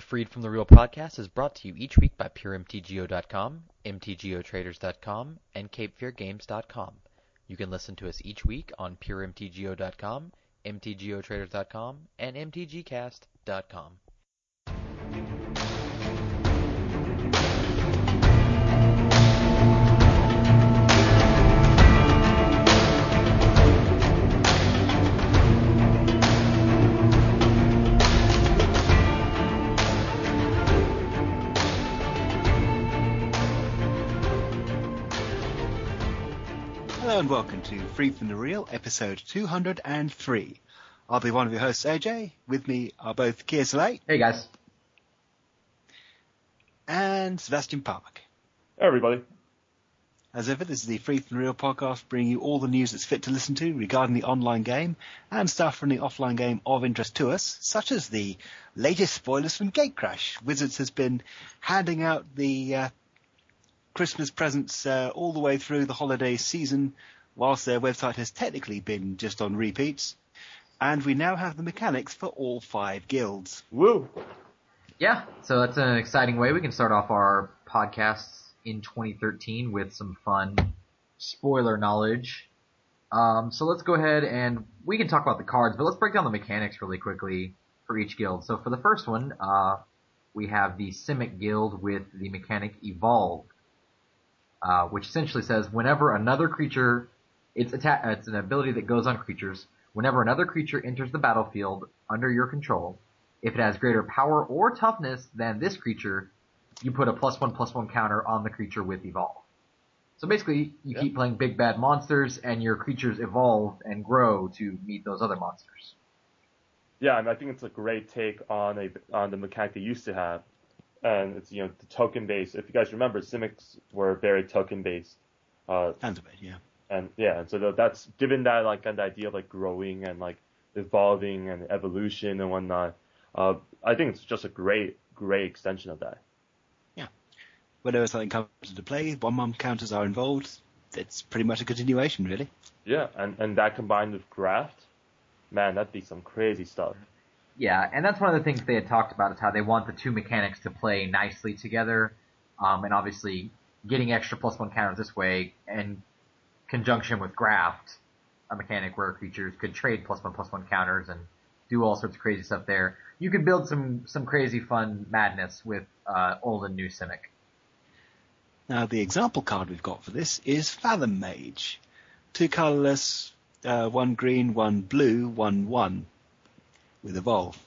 The Freed from the Real podcast is brought to you each week by PureMTGO.com, MTGOTraders.com, and CapeFearGames.com. You can listen to us each week on PureMTGO.com, MTGOTraders.com, and MTGCast.com. and welcome to Freed from the Real, episode 203. I'll be one of your hosts, AJ. With me are both Kier Soleil Hey guys. and Sebastian Park. Hey, everybody. As ever, this is the Freed from the Real podcast bringing you all the news that's fit to listen to regarding the online game and stuff from the offline game of interest to us, such as the latest spoilers from Gatecrash. Wizards has been handing out the uh, Christmas presents uh, all the way through the holiday season, whilst their website has technically been just on repeats. And we now have the mechanics for all five guilds. Woo. Yeah, so that's an exciting way we can start off our podcasts in 2013 with some fun spoiler knowledge. Um, so let's go ahead and we can talk about the cards, but let's break down the mechanics really quickly for each guild. So for the first one, uh, we have the Simic Guild with the mechanic Evolve, uh, which essentially says whenever another creature, it's atta- it's an ability that goes on creatures. Whenever another creature enters the battlefield under your control, if it has greater power or toughness than this creature, you put a plus one plus one counter on the creature with evolve. So basically, you keep playing big bad monsters, and your creatures evolve and grow to meet those other monsters. Yeah, and I think it's a great take on a on the mechanic they used to have, and it's you know the token based. If you guys remember, Simics were very token based, uh, And a bit, yeah. And yeah, and so that's given that like kind of idea of like growing and like evolving and evolution and whatnot. Uh, I think it's just a great great extension of that. Yeah. Whenever something comes into play, one mum counters are involved. It's pretty much a continuation, really. Yeah, and and that combined with graft, man, that'd be some crazy stuff. Yeah, and that's one of the things they had talked about is how they want the two mechanics to play nicely together, um, and obviously getting extra plus one counters this way in conjunction with graft, a mechanic where creatures could trade plus one plus one counters and do all sorts of crazy stuff there. You could build some some crazy fun madness with uh, old and new Simic. Now, the example card we've got for this is Fathom Mage. Two colourless, uh, one green, one blue, one one, with Evolve.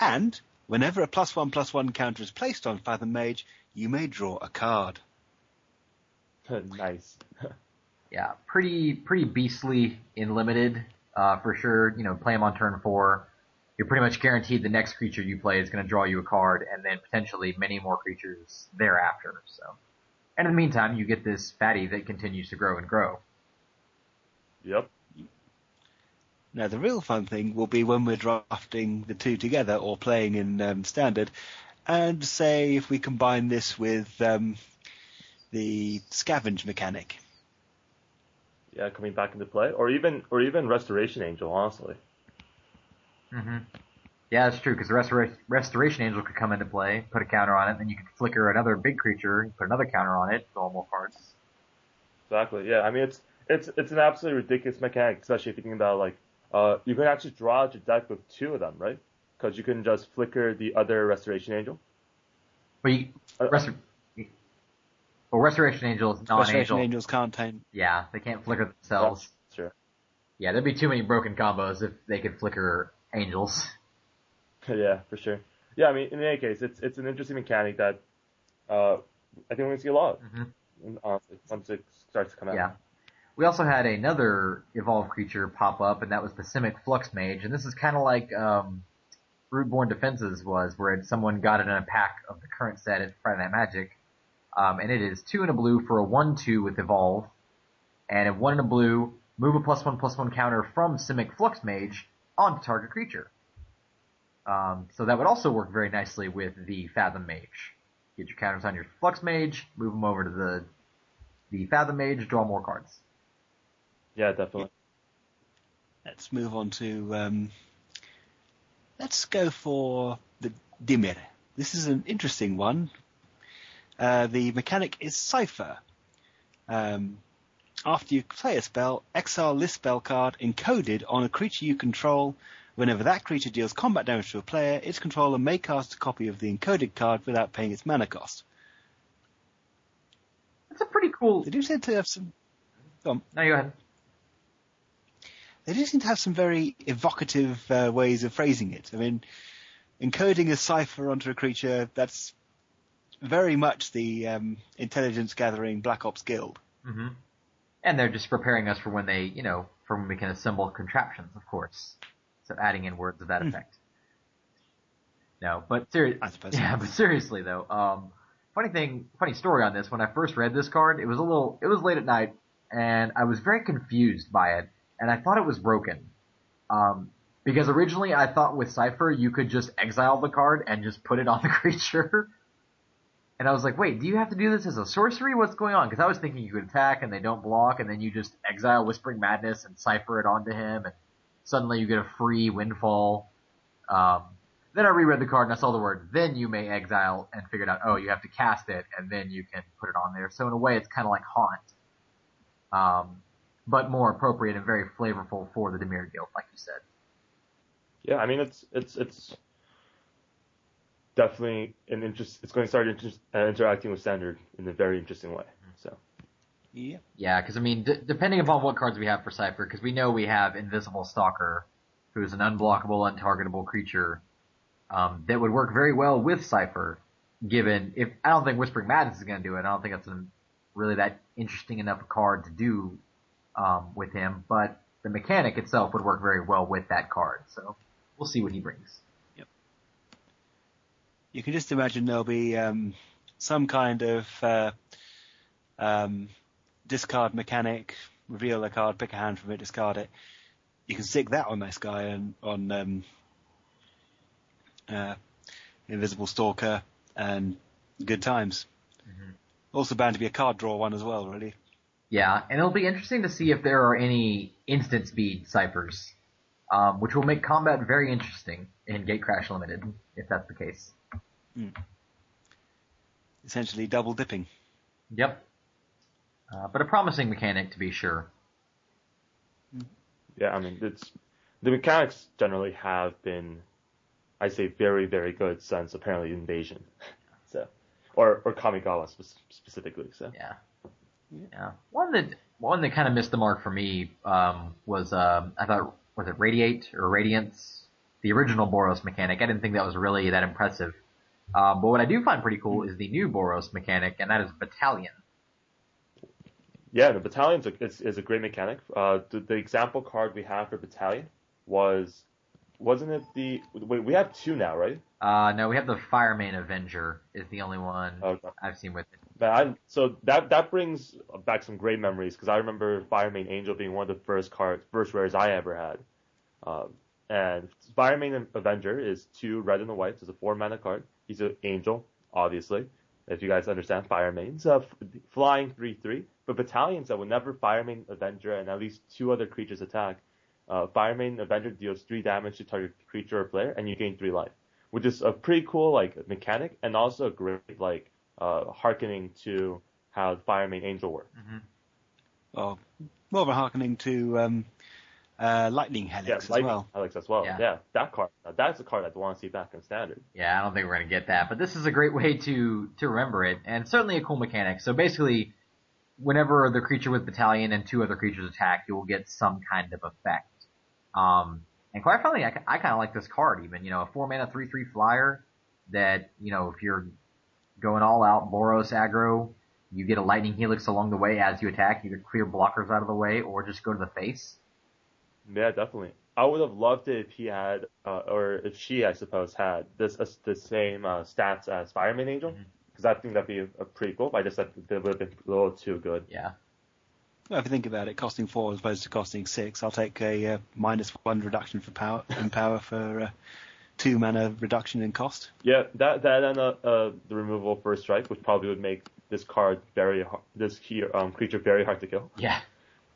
And, whenever a plus one plus one counter is placed on Fathom Mage, you may draw a card. nice. Yeah, pretty pretty beastly in limited uh, for sure. You know, play them on turn four. You're pretty much guaranteed the next creature you play is going to draw you a card, and then potentially many more creatures thereafter. So, and in the meantime, you get this fatty that continues to grow and grow. Yep. Now, the real fun thing will be when we're drafting the two together or playing in um, standard, and say if we combine this with um, the scavenge mechanic. Yeah, coming back into play, or even or even Restoration Angel, honestly. Mm-hmm. Yeah, that's true because Restora- Restoration Angel could come into play, put a counter on it, then you could flicker another big creature, put another counter on it, draw more cards. Exactly. Yeah. I mean, it's it's it's an absolutely ridiculous mechanic, especially if you think about like uh you can actually draw out your deck with two of them, right? Because you can just flicker the other Restoration Angel. But you, Uh, Restor- well, Restoration Angel is Restoration non-angel. angels can't tame. Yeah, they can't flicker themselves. Sure. Yeah, there'd be too many broken combos if they could flicker angels. yeah, for sure. Yeah, I mean, in any case, it's it's an interesting mechanic that uh I think we're gonna see a lot. Mhm. Honestly, once it starts to come out. Yeah. We also had another evolved creature pop up, and that was the Simic Flux Mage, and this is kind of like um, Rootborn Defenses was, where someone got it in a pack of the current set at Friday Night Magic, um, and it is two in a blue for a one-two with evolve, and a one in a blue, move a plus one plus one counter from Simic Flux Mage onto target creature. Um, so that would also work very nicely with the Fathom Mage. Get your counters on your Flux Mage, move them over to the the Fathom Mage, draw more cards. Yeah, definitely. Let's move on to. Um, let's go for the Dimir. This is an interesting one. Uh, the mechanic is Cipher. Um, after you play a spell, exile this spell card encoded on a creature you control. Whenever that creature deals combat damage to a player, its controller may cast a copy of the encoded card without paying its mana cost. That's a pretty cool. They do seem to have some. No, you go ahead. They do seem to have some very evocative uh, ways of phrasing it. I mean, encoding a cipher onto a creature, that's very much the um, intelligence gathering Black Ops Guild. hmm And they're just preparing us for when they, you know, for when we can assemble contraptions, of course. So adding in words of that Hmm. effect. No, but seriously, yeah, but seriously though, um, funny thing, funny story on this. When I first read this card, it was a little, it was late at night, and I was very confused by it, and I thought it was broken. Um, because originally I thought with Cipher you could just exile the card and just put it on the creature. And I was like, wait, do you have to do this as a sorcery? What's going on? Because I was thinking you could attack and they don't block, and then you just exile Whispering Madness and cipher it onto him, and suddenly you get a free windfall. Um, then I reread the card and I saw the word, then you may exile, and figured out, oh, you have to cast it, and then you can put it on there. So in a way, it's kind of like Haunt. Um, but more appropriate and very flavorful for the Dimir Guild, like you said. Yeah, I mean it's it's it's definitely an interest. It's going to start inter- uh, interacting with standard in a very interesting way. So Yeah. Yeah, because I mean, d- depending upon what cards we have for Cipher, because we know we have Invisible Stalker, who is an unblockable, untargetable creature um, that would work very well with Cipher. Given if I don't think Whispering Madness is going to do it, I don't think that's an, really that interesting enough a card to do um, with him. But the mechanic itself would work very well with that card. So we'll see what he brings. You can just imagine there'll be um, some kind of uh, um, discard mechanic, reveal a card, pick a hand from it, discard it. You can stick that on this guy and on um, uh, Invisible Stalker and good times. Also bound to be a card draw one as well, really. Yeah, and it'll be interesting to see if there are any instant speed ciphers, um, which will make combat very interesting in Gatecrash Limited, if that's the case. Essentially double dipping. Yep. Uh, but a promising mechanic to be sure. yeah, I mean it's the mechanics generally have been, I say, very very good since apparently Invasion. so or or Kamigawa spe- specifically. So Yeah. Yeah. One that one that kind of missed the mark for me um, was um, I thought was it Radiate or Radiance, the original Boros mechanic. I didn't think that was really that impressive. Um, but what I do find pretty cool is the new Boros mechanic, and that is Battalion. Yeah, the battalion's a, is, is a great mechanic. Uh, the, the example card we have for battalion was, wasn't it the? Wait, we have two now, right? Uh, no, we have the Firemane Avenger is the only one Okay. I've seen with it. But I, so that that brings back some great memories because I remember Firemane Angel being one of the first cards, first rares I ever had. Um, and Firemane Avenger is two red and a white. So It's a four mana card. He's an angel, obviously. If you guys understand Firemane's uh, flying three three, but battalions that whenever Firemane Avenger and at least two other creatures attack, uh, Avenger deals three damage to target creature or player, and you gain three life, which is a pretty cool like mechanic and also a great like uh, to how Firemane Angel works. Well, more of a harkening to um, uh, Lightning Helix Yeah, as Lightning well. Alex as well. Yeah. Yeah, that card. That's a card I'd want to see back in standard. Yeah, I don't think we're gonna get that, but this is a great way to to remember it, and certainly a cool mechanic. So basically, whenever the creature with battalion and two other creatures attack, you will get some kind of effect. Um, and quite frankly, I, I kind of like this card. Even you know, a four mana three three flyer that you know if you're going all out Boros aggro, you get a lightning helix along the way as you attack. Either clear blockers out of the way or just go to the face. Yeah, definitely. I would have loved it if he had, uh, or if she, I suppose, had this uh, the same uh, stats as Firemane Angel, because I think that'd be a, a pretty cool. I just thought it would have been a little too good. Yeah. Well, if you think about it, costing four as opposed to costing six, I'll take a uh, minus one reduction for power in power for uh, two mana reduction in cost. Yeah, that that and uh, uh, the removal of first strike, which probably would make this card very hard, this here um, creature very hard to kill. Yeah.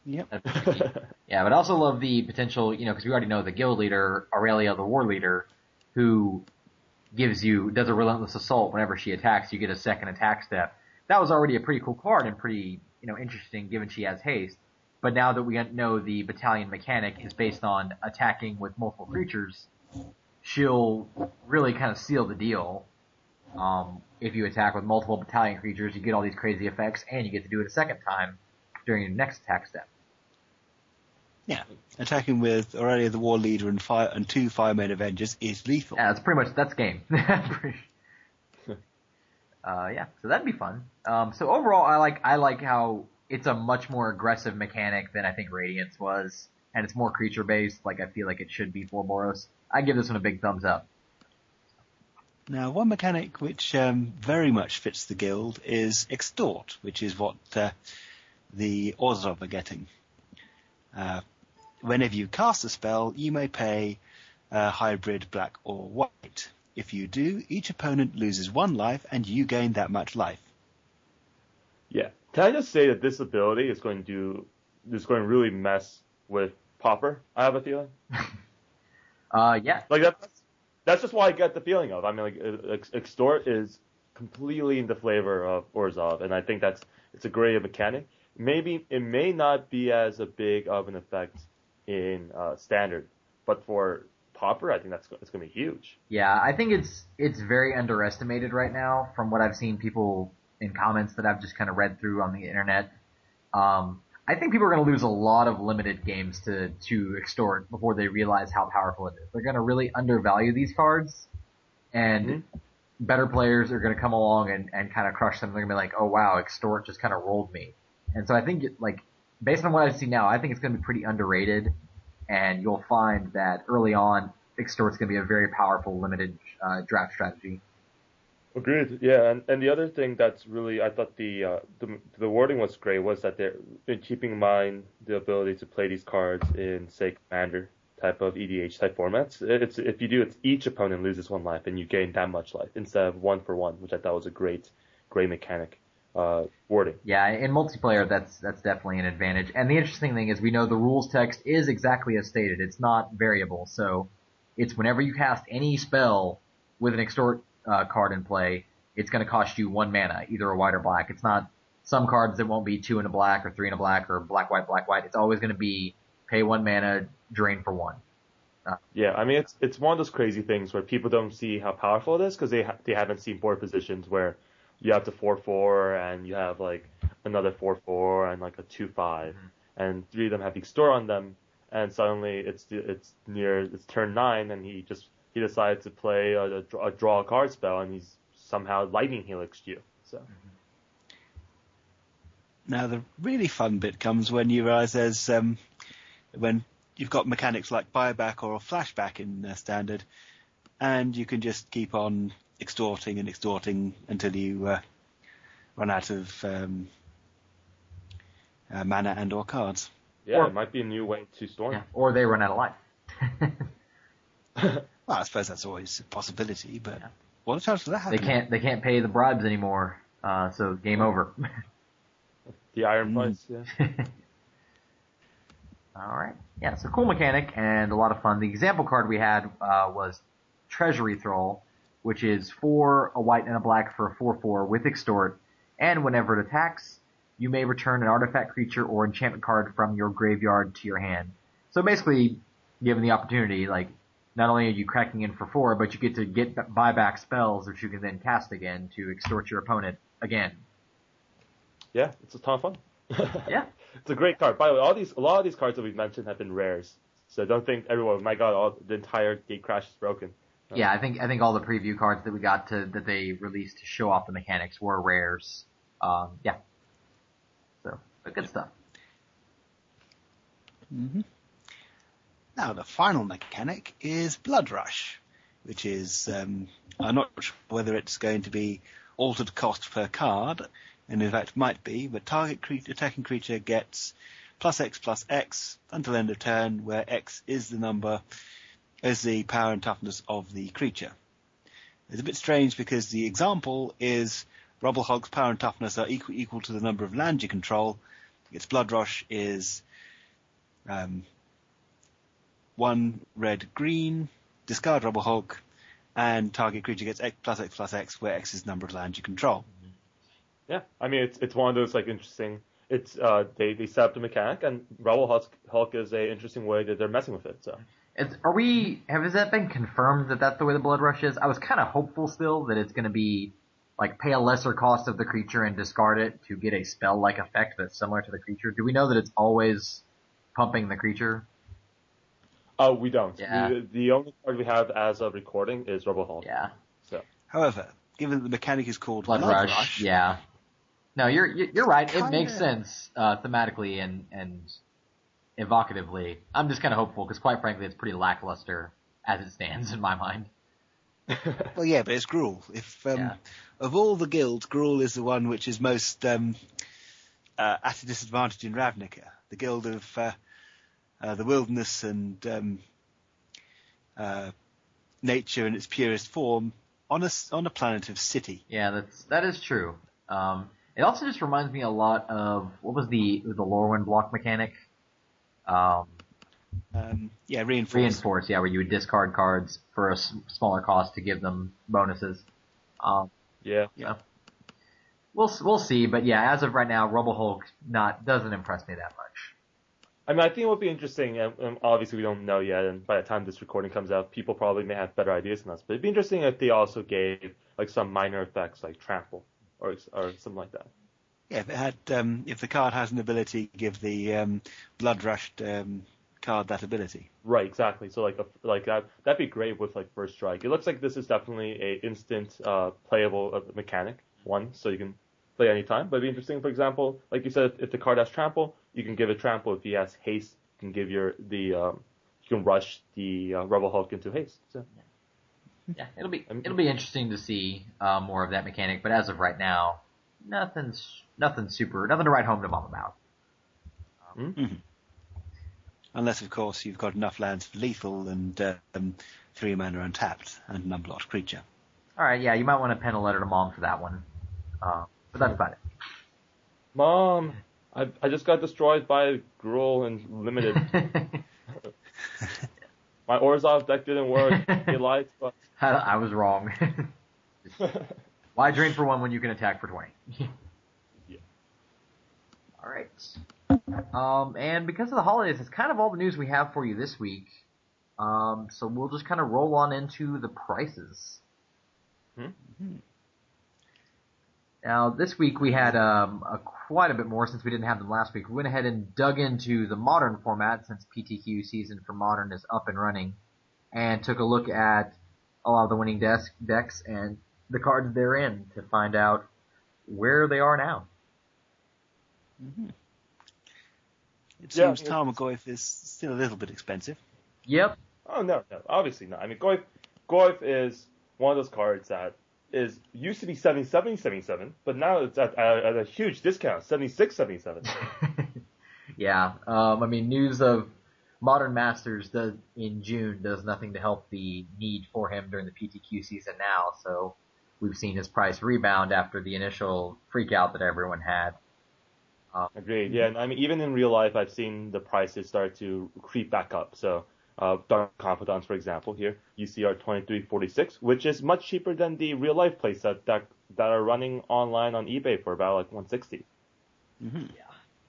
Yep. That's pretty neat. Yeah, but I also love the potential, you know, because we already know the guild leader, Aurelia, the war leader, who gives you does a relentless assault whenever she attacks. You get a second attack step. That was already a pretty cool card and pretty you know interesting given she has haste. But now that we know the battalion mechanic is based on attacking with multiple creatures, she'll really kind of seal the deal. Um, if you attack with multiple battalion creatures, you get all these crazy effects, and you get to do it a second time during your next attack step. Yeah, attacking with Aurelia the War Leader and fire and two Firemane Avengers is lethal. Yeah, that's pretty much that's game. uh, yeah, so that'd be fun. Um, so overall, I like I like how it's a much more aggressive mechanic than I think Radiance was, and it's more creature based. Like I feel like it should be for Boros. I give this one a big thumbs up. Now, one mechanic which um, very much fits the guild is extort, which is what uh, the Orzhov are getting. Uh, whenever you cast a spell, you may pay a hybrid black or white. If you do, each opponent loses one life and you gain that much life. Yeah. Can I just say that this ability is going to do, is going to really mess with Pauper, I have a feeling. uh, yeah. Like that's, that's just why I get the feeling of. I mean, like, extort is completely in the flavor of Orzhov, and I think that's, it's a great mechanic. Maybe, it may not be as a big of an effect in uh, standard, but for Pauper, I think that's it's going to be huge. Yeah, I think it's it's very underestimated right now from what I've seen people in comments that I've just kind of read through on the internet. Um, I think people are going to lose a lot of limited games to to extort before they realize how powerful it is. They're going to really undervalue these cards, and mm-hmm. better players are going to come along and, and kind of crush them. They're going to be like, "Oh wow, extort just kind of rolled me," and so I think it, like based on what I see now, I think it's going to be pretty underrated, and you'll find that early on, extort's going to be a very powerful limited uh, draft strategy. Agreed. Yeah, and, and the other thing that's really I thought the uh, the the wording was great was that they're keeping in mind the ability to play these cards in say commander type of EDH type formats. It's if you do it's each opponent loses one life and you gain that much life instead of one for one, which I thought was a great great mechanic uh. Yeah, in multiplayer that's that's definitely an advantage. And the interesting thing is we know the rules text is exactly as stated. It's not variable, so it's whenever you cast any spell with an extort uh, card in play, it's going to cost you one mana, either a white or black. It's not some cards that won't be two in a black or three in a black or black white black white. It's always going to be pay one mana, drain for one. Uh, yeah, I mean it's it's one of those crazy things where people don't see how powerful it is because they ha- they haven't seen board positions where you have the four four and you have like another four four and like a two five mm-hmm. and three of them have extort on them and suddenly it's it's near it's turn nine and he just he decided to play a, a, a draw a card spell, and he's somehow lightning helixed you. So. Now the really fun bit comes when you realise there's um, when you've got mechanics like buyback or flashback in uh, standard, and you can just keep on extorting and extorting until you uh, run out of um, uh, mana and or cards. Yeah, or, it might be a new way to storm. Yeah, or they run out of life. Well, I suppose that's always a possibility, but yeah. what a chance of that happening? They can't they can't pay the bribes anymore, uh, so game over. the iron price, mm. yeah. All right, yeah, so cool mechanic and a lot of fun. The example card we had uh, was Treasury Thrall, which is four a white and a black for a four four with extort, and whenever it attacks, you may return an artifact creature or enchantment card from your graveyard to your hand. So basically, given the opportunity, like not only are you cracking in for four, but you get to get buyback spells which you can then cast again to extort your opponent again. Yeah, it's a ton of fun. yeah, it's a great card. By the way, all these a lot of these cards that we've mentioned have been rares, so don't think everyone. My God, all the entire Gatecrash is broken. Yeah, I think I think all the preview cards that we got to that they released to show off the mechanics were rares. Um, yeah, so but good stuff. Mm-hmm. Now, the final mechanic is Blood Rush, which is, um, I'm not sure whether it's going to be altered cost per card, and in fact might be, but target cre- attacking creature gets plus X plus X until end of turn, where X is the number, is the power and toughness of the creature. It's a bit strange because the example is Rubblehulk's power and toughness are equal, equal to the number of land you control. Its Blood Rush is um, one red green, discard Rubblehog, and target creature gets X plus X plus X, where X is the number of lands you control. Yeah, I mean it's it's one of those like interesting. It's uh they they set up the mechanic and Rubblehulk, Hulk is a interesting way that they're messing with it. So It's, are we? Have has that been confirmed that that's the way the Blood Rush is? I was kind of hopeful still that it's going to be like pay a lesser cost of the creature and discard it to get a spell-like effect that's similar to the creature. Do we know that it's always pumping the creature? oh we don't. Yeah. We, the only card we have as of recording is Rubblehulk. Yeah, So However, given that the mechanic is called Blood, Blood Rush. Yeah. No, you're you're you're right. It Kinda- makes sense uh, thematically and and evocatively. I'm just kind of hopeful because, quite frankly, it's pretty lackluster as it stands in my mind. Well, yeah, but it's Gruul. If um, Yeah. of all the guilds, Gruul is the one which is most um, uh, at a disadvantage in Ravnica. The guild of uh, uh, the wilderness and um, uh, nature in its purest form on a s- on a planet of city. Yeah, that's that is true. Um, it also just reminds me a lot of what was the the Lorwyn block mechanic? Um, Um, yeah, reinforced. reinforce, yeah, where you would discard cards for a s- smaller cost to give them bonuses. Um, Yeah. yeah. We'll we'll see, but yeah, as of right now, Rubblehulk not doesn't impress me that much. I mean, I think it would be interesting, and, and obviously we don't know yet, and by the time this recording comes out, people probably may have better ideas than us. But it'd be interesting if they also gave like some minor effects, like trample or or something like that. Yeah, if it had, um, if the card has an ability, give the um, blood rushed um, card that ability. Right, exactly. So like a, like that that'd be great with like first strike. It looks like this is definitely a instant uh, playable uh, mechanic one, so you can play anytime. But it'd be interesting, for example, like you said, if the card has trample, you can give it trample. If he has haste, you can give your the um, you can rush the uh, Rubblehulk into haste. So. Yeah, it'll be it'll be interesting to see uh, more of that mechanic, but as of right now, nothing's nothing super, nothing to write home to mom about. Um, mm-hmm. Unless, of course, you've got enough lands for lethal and uh, um, three mana untapped and an unblocked creature. All right, yeah, you might want to pen a letter to mom for that one. Uh, but that's about it. Mom, I, I just got destroyed by Gruul and Limited. My Orzhov deck didn't work. He lied to us. I, I was wrong. Why drain for one when you can attack for 20? All right. Um, and because of the holidays, it's kind of all the news we have for you this week. Um, so we'll just kind of roll on into the prices. Hmm? Now, this week we had um, a, quite a bit more since we didn't have them last week. We went ahead and dug into the modern format since PTQ season for modern is up and running, and took a look at a lot of the winning desk decks and the cards they're in to find out where they are now. It Yeah, seems it's- Tarmogoyf is still a little bit expensive. Yep. Oh no, no, obviously not. I mean, Goyf, Goyf is one of those cards that is used to be 77, 77, but now it's at, at, at a huge discount, 76, 77. yeah. Um, I mean, news of Modern Masters does in June does nothing to help the need for him during the PTQ season now. So we've seen his price rebound after the initial freak out that everyone had. Agreed. Yeah, and I mean, even in real life, I've seen the prices start to creep back up. So, uh, Dark Confidants, for example, here you see our 2346, which is much cheaper than the real life playset that that are running online on eBay for about like 160. Mhm.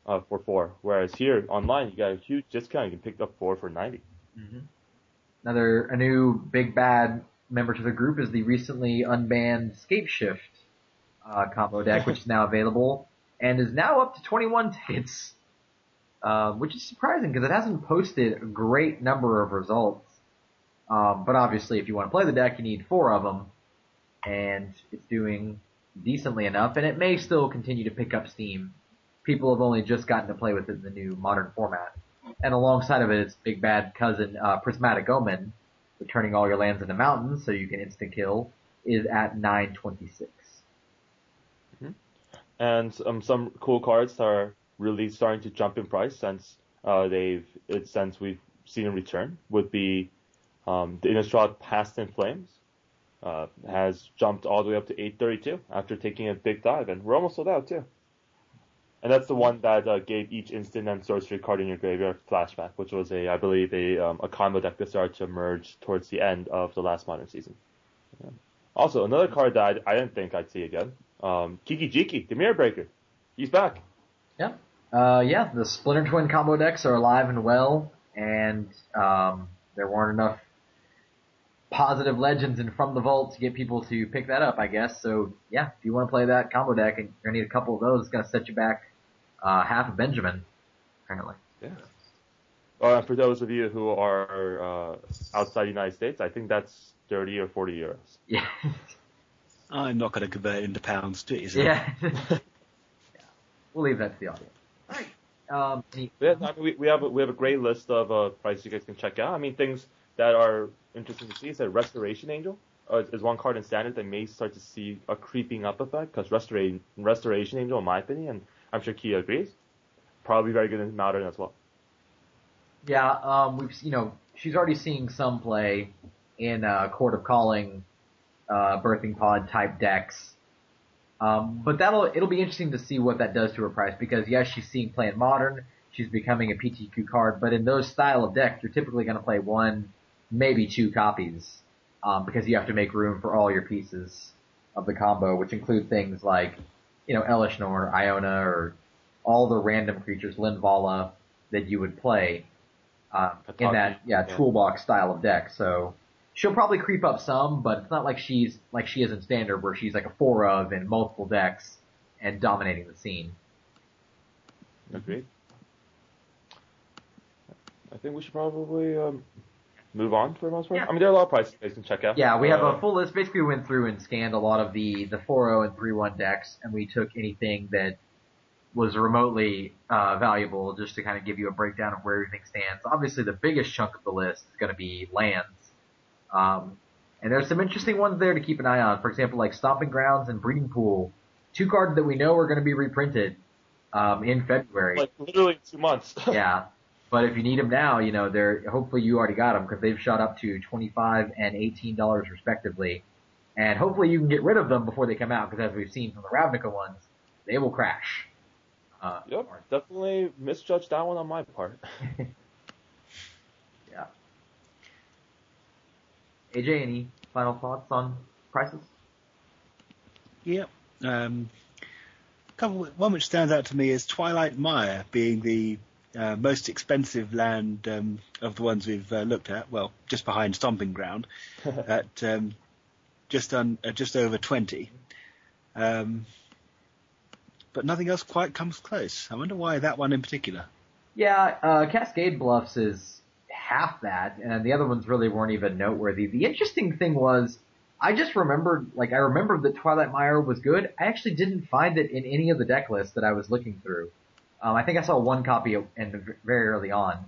Uh, for four. Whereas here online, you got a huge discount. You can pick up four for 90. Another a new big bad member to the group is the recently unbanned Scape Shift uh, combo deck, which is now available and is now up to 21 tickets, uh, which is surprising because it hasn't posted a great number of results. Um, but obviously, if you want to play the deck, you need four of them, and it's doing decently enough, and it may still continue to pick up steam. People have only just gotten to play with it in the new modern format. And alongside of it, it's big bad cousin uh, Prismatic Omen, returning all your lands into mountains so you can instant kill, is at 926. And um, some cool cards are really starting to jump in price since uh, they've it, since we've seen a return would be um, the Innistrad Past in Flames uh, has jumped all the way up to 832 after taking a big dive, and we're almost sold out too. And that's the one that uh, gave each instant and sorcery card in your graveyard flashback, which was a, I believe, a um, a combo deck that started to emerge towards the end of the last modern season. Also, another card that I, I didn't think I'd see again. Um, Kiki Jiki, the Mirror Breaker. He's back. Yeah. Uh, yeah, the Splinter Twin combo decks are alive and well, and um, there weren't enough positive legends in From the Vault to get people to pick that up, I guess. So, yeah, if you want to play that combo deck and you're going to need a couple of those, it's going to set you back uh, half a Benjamin, apparently. Yeah. Uh, for those of you who are uh, outside the United States, I think that's 30 or 40 euros. Yeah. I'm not going to convert it into pounds, do you? yeah. yeah. We'll leave that to the audience. All right. Um, Yeah, I mean, we, we have a, we have a great list of uh, prices you guys can check out. I mean, things that are interesting to see is that Restoration Angel uh, is- is one card in Standard that may start to see a creeping up effect because Restoration Restoration Angel, in my opinion, and I'm sure Kia agrees, probably very good in Modern as well. Yeah, um, we've you know she's already seeing some play in uh, Chord of Calling, uh, Birthing Pod type decks. Um, but that'll it'll be interesting to see what that does to her price because yes, she's seeing play in Modern, she's becoming a PTQ card, but in those style of decks, you're typically going to play one, maybe two copies, um, because you have to make room for all your pieces of the combo, which include things like, you know, Elesh Norn, Iona, or all the random creatures, Linvala, that you would play uh, in that yeah, Yeah. toolbox style of deck. So she'll probably creep up some, but it's not like she's like she is in standard where she's like a four of in multiple decks and dominating the scene. Agreed. I think we should probably um, move on for the most part. Yeah. I mean, there are a lot of prices you can check out. Yeah, we have Uh, a full list. Basically, we went through and scanned a lot of the the 4-0 and 3-1 decks, and we took anything that was remotely uh, valuable just to kind of give you a breakdown of where everything stands. Obviously, the biggest chunk of the list is going to be lands. Um, and there's some interesting ones there to keep an eye on. For example, like Stomping Grounds and Breeding Pool, two cards that we know are going to be reprinted um, in February. like literally two months. yeah. But if you need them now, you know, they're hopefully you already got them because they've shot up to twenty five and eighteen dollars respectively, and hopefully you can get rid of them before they come out because as we've seen from the Ravnica ones, they will crash. Uh, Yep, definitely misjudged that one on my part. AJ, any final thoughts on prices? Yep. Um, couple, one which stands out to me is Twilight Mire being the uh, most expensive land um, of the ones we've uh, looked at. Well, just behind Stomping Ground, at um, just on uh, just over twenty. Um, but nothing else quite comes close. I wonder why that one in particular. Yeah, uh, Cascade Bluffs is half that, and the other ones really weren't even noteworthy. The interesting thing was, I just remembered, like, I remembered that Twilight Mire was good. I actually didn't find it in any of the deck lists that I was looking through. Um, I think I saw one copy in very early on,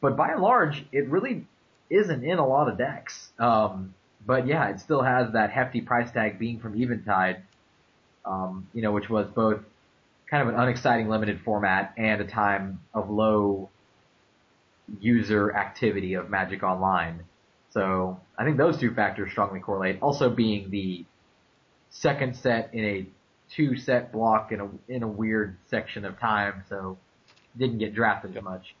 but by and large, it really isn't in a lot of decks. Um, but yeah, it still has that hefty price tag being from Eventide, um, you know, which was both kind of an unexciting limited format and a time of low user activity of Magic Online. So I think those two factors strongly correlate. Also being the second set in a two set block in a in a weird section of time, so didn't get drafted as much.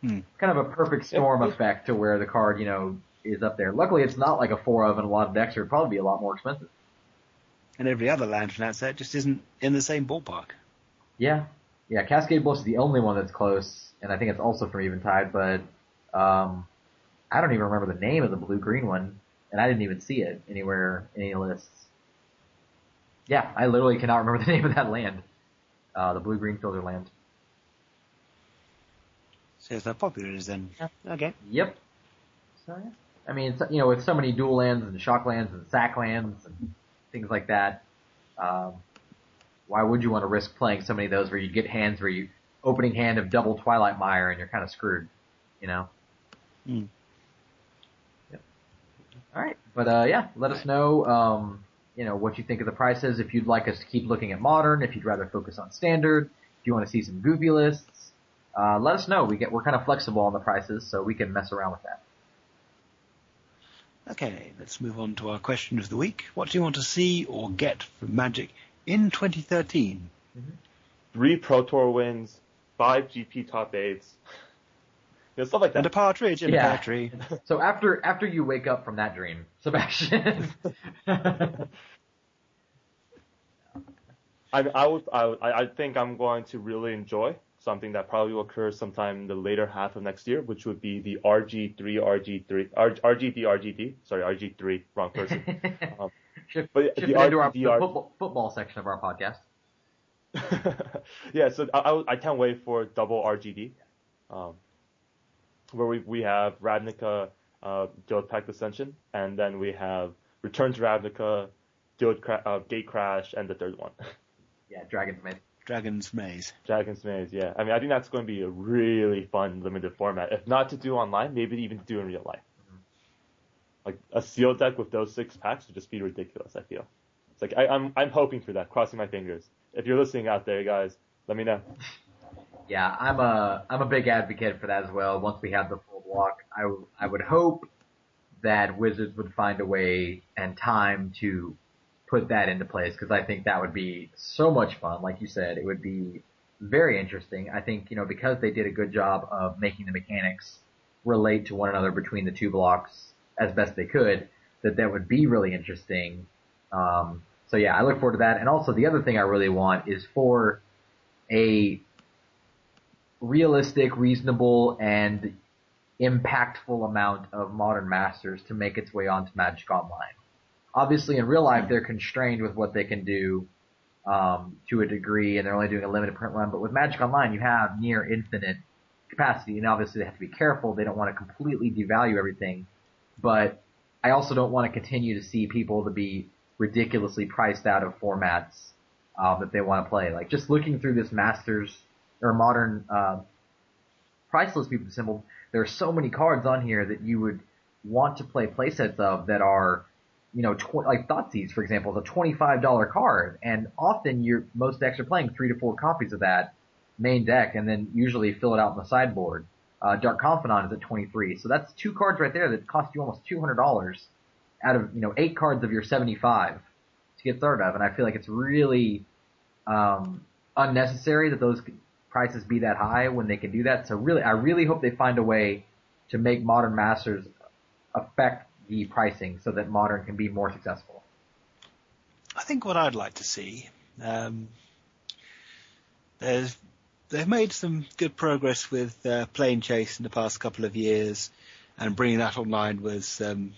Hmm. Kind of a perfect storm Yeah. effect to where the card, you know, is up there. Luckily it's not like a four of in a lot of decks or it'd probably be a lot more expensive. And every other land from that set just isn't in the same ballpark. Yeah. Yeah, Cascade Bluffs is the only one that's close, and I think it's also from Eventide, but um I don't even remember the name of the blue green one, and I didn't even see it anywhere in any lists. Yeah, I literally cannot remember the name of that land. Uh the blue green filter land. So it's how popular it is then. Okay. Yep. So yeah. I mean, it's, you know, with so many dual lands and shock lands and sack lands and things like that, um, why would you want to risk playing so many of those where you get hands where you opening hand of double Twilight Mire and you're kind of screwed, you know? Hmm. Yep. All right, but uh, yeah, let us know, um, you know, what you think of the prices. If you'd like us to keep looking at modern, if you'd rather focus on standard, if you want to see some goofy lists, uh, let us know. We get we're kind of flexible on the prices, so we can mess around with that. Okay, let's move on to our question of the week. What do you want to see or get from Magic in 2013? Three Pro Tour wins, five GP top eights. know, stuff like that. And a that. partridge in Yeah. a pear tree. So after after you wake up from that dream, Sebastian. I, I would, I, would- I I think I'm going to really enjoy something that probably will occur sometime in the later half of next year, which would be the RG3, RG3, R, RGD, RGD. Sorry, RG3, wrong person. Um, Shift, But shift the it into our the are- football, football section of our podcast. yeah, so I, I, I can't wait for double RGD, um, where we we have Ravnica, uh, Guild Pact Dissension, and then we have Return to Ravnica, Guild Cra- uh, Gatecrash, and the third one, Yeah, Dragon's Maze. Dragon's Maze. Dragon's Maze. Yeah, I mean I think that's going to be a really fun limited format. If not to do online, maybe even to do in real life. Like a sealed deck with those six packs would just be ridiculous. I feel. It's like I, I'm I'm hoping for that. Crossing my fingers. If you're listening out there, guys, let me know. Yeah, I'm a I'm a big advocate for that as well. Once we have the full block, I w- I would hope that Wizards would find a way and time to put that into place because I think that would be so much fun. Like you said, it would be very interesting. I think you know because they did a good job of making the mechanics relate to one another between the two blocks as best they could, that that would be really interesting. Um, so yeah, I look forward to that. And also the other thing I really want is for a realistic, reasonable, and impactful amount of modern masters to make its way onto Magic Online. Obviously, in real life, they're constrained with what they can do um, to a degree, and they're only doing a limited print run. But with Magic Online, you have near infinite capacity, and obviously they have to be careful. They don't want to completely devalue everything, but I also don't want to continue to see people to be ridiculously priced out of formats um, that they want to play. Like just looking through this Masters or modern uh, price list assembled, there are so many cards on here that you would want to play playsets of that are, you know, tw- like Thoughtseize, for example, is a twenty-five dollar card, and often your most decks are playing three to four copies of that main deck, and then usually fill it out in the sideboard. Uh, Dark Confidant is at twenty-three, so that's two cards right there that cost you almost two hundred dollars out of you know eight cards of your seventy-five to get third of, and I feel like it's really um, unnecessary that those prices be that high when they can do that. So really, I really hope they find a way to make Modern Masters affect the pricing so that Modern can be more successful. I think what I'd like to see, um, there's, they've made some good progress with uh, Plane Chase in the past couple of years, and bringing that online was um,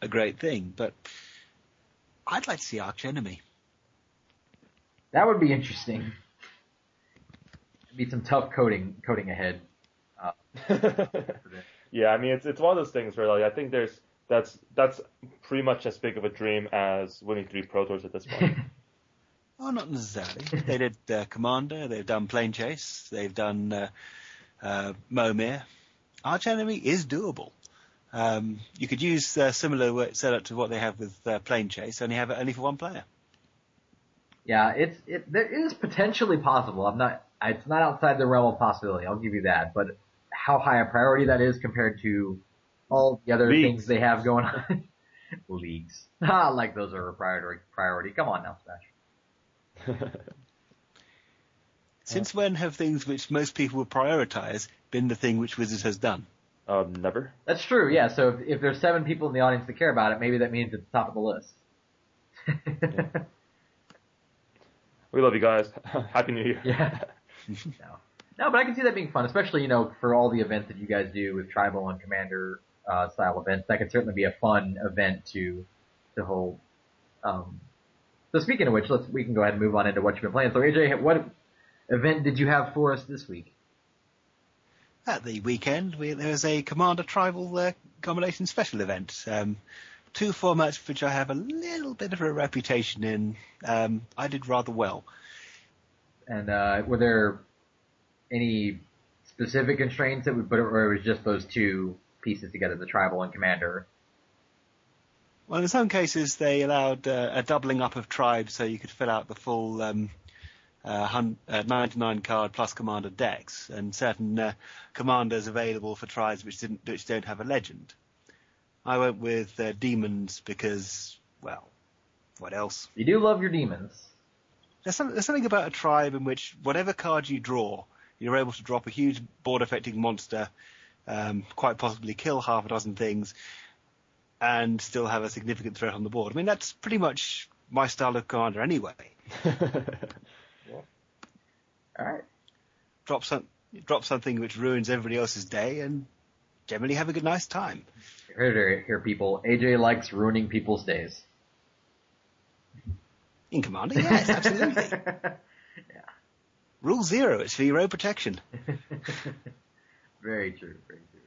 a great thing. But I'd like to see Arch Enemy. That would be interesting. Be some tough coding coding ahead. Uh, yeah, I mean it's it's one of those things where like I think there's that's that's pretty much as big of a dream as winning three Pro Tours at this point. Oh, not necessarily. they did uh, Commander, they've done Plane Chase, they've done uh, uh, Momir. Arch Enemy is doable. Um, you could use uh, similar setup to what they have with uh, Plane Chase, only have it only for one player. yeah, it's it there is potentially possible. I'm not. It's not outside the realm of possibility. I'll give you that. But how high a priority that is compared to all the other Leagues. things they have going on. Leagues. Ah, like those are a priority. Priority. Come on now, Smash. Since when have things which most people would prioritise been the thing which Wizards has done? um, never. That's true. Yeah. So if, if there's seven people in the audience that care about it, maybe that means it's top of the list. We love you guys. Happy New Year. Yeah. no. No, but I can see that being fun, especially, you know, for all the events that you guys do with tribal and commander, uh, style events. That could certainly be a fun event to, to hold. Um, so speaking of which, let's, we can go ahead and move on into what you've been playing. So AJ, what event did you have for us this week? At the weekend, we, there was a Commander Tribal uh, combination special event. Um, two formats which I have a little bit of a reputation in. Um, I did rather well. And, uh, were there any specific constraints that we put, or it was just those two pieces together, the tribal and commander? Well, in some cases, they allowed uh, a doubling up of tribes, so you could fill out the full um, uh, uh, 99 card plus commander decks, and certain uh, commanders available for tribes which didn't, which don't have a legend. I went with uh, demons because, well, what else? You do love your demons. There's, some, there's something about a tribe in which whatever card you draw, you're able to drop a huge board affecting monster um, quite possibly kill half a dozen things, and still have a significant threat on the board. I mean, that's pretty much my style of commander anyway. All right. Drop some, drop something which ruins everybody else's day, and generally have a good, nice time. Here, here, here, people. AJ likes ruining people's days. In commander, yes, absolutely. yeah. Rule zero, it's for your own protection. very true, very true.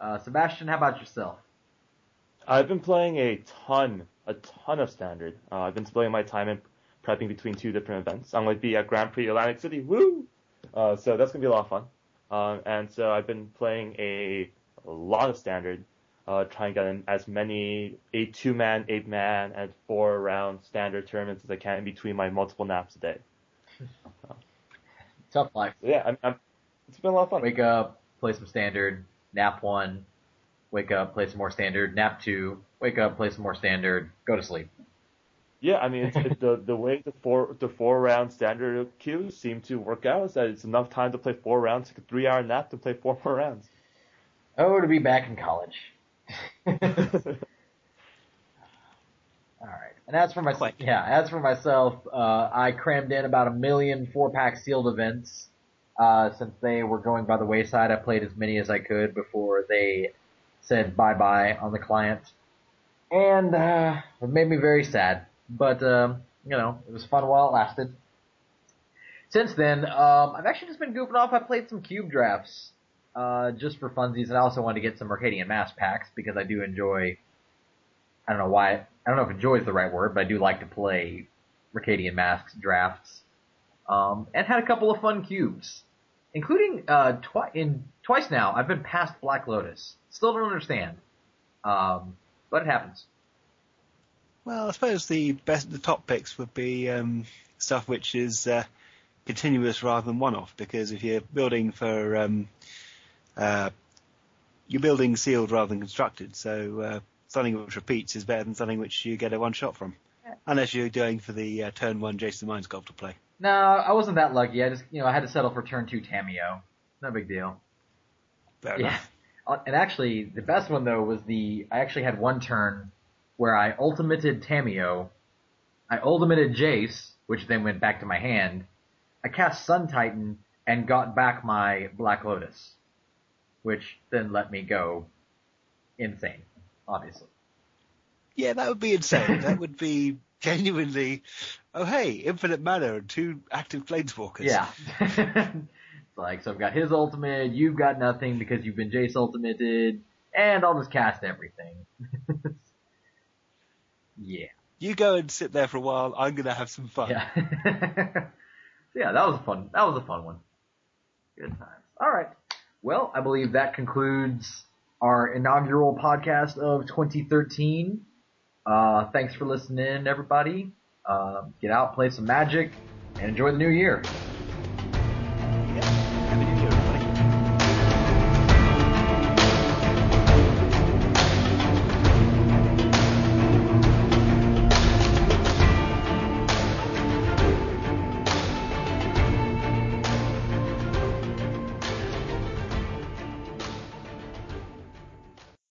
Uh, Sebastian, how about yourself? I've been playing a ton, a ton of standard. Uh, I've been splitting my time in prepping between two different events. I'm going to be at Grand Prix Atlantic City, woo! Uh, so that's going to be a lot of fun. Uh, and so I've been playing a, a lot of standard, uh, trying to get in as many a two man, eight man, and four round standard tournaments as I can in between my multiple naps a day. Tough life. So yeah, I'm, I'm, it's been a lot of fun. Wake up, play some standard, nap one, wake up, play some more standard, nap two, wake up, play some more standard, go to sleep. Yeah, I mean, it's, it, the the way the four the four round standard queues seem to work out is that it's enough time to play four rounds, take a three hour nap to play four more rounds. Oh, to be back in college. All right. And as for myself, yeah, as for myself, uh, I crammed in about a million four pack sealed events. Uh, since they were going by the wayside, I played as many as I could before they said bye bye on the client. And, uh, it made me very sad. But, um, you know, it was fun while it lasted. Since then, um, I've actually just been goofing off. I played some cube drafts, uh, just for funsies, and I also wanted to get some Mercadian Masques packs because I do enjoy, I don't know why, I don't know if enjoy is the right word, but I do like to play Mercadian Masques drafts. Um, and had a couple of fun cubes, including, uh, twi- in, twice now, I've been past Black Lotus. Still don't understand. Um, but it happens. Well, I suppose the best, the top picks would be um, stuff which is uh, continuous rather than one-off. Because if you're building for, um, uh, you're building sealed rather than constructed. So uh, something which repeats is better than something which you get a one shot from. Unless you're going for the uh, turn one Jason Mind to play. No, I wasn't that lucky. I just, you know, I had to settle for turn two Tamiyo. No big deal. Fair Yeah. enough. Uh, And actually, the best one though was the, I actually had one turn where I ultimated Tamiyo, I ultimated Jace, which then went back to my hand, I cast Sun Titan, and got back my Black Lotus, which then let me go insane, obviously. Yeah, that would be insane. that would be genuinely, oh hey, infinite mana and two active planeswalkers. Yeah. like, so I've got his ultimate, you've got nothing because you've been Jace ultimated, and I'll just cast everything. yeah. You go and sit there for a while. I'm gonna have some fun. Yeah. So yeah, that was a fun, that was a fun one. Good times. Alright. Well, I believe that concludes our inaugural podcast of 2013. Uh, thanks for listening, everybody. Uh, get out, play some magic, and enjoy the new year.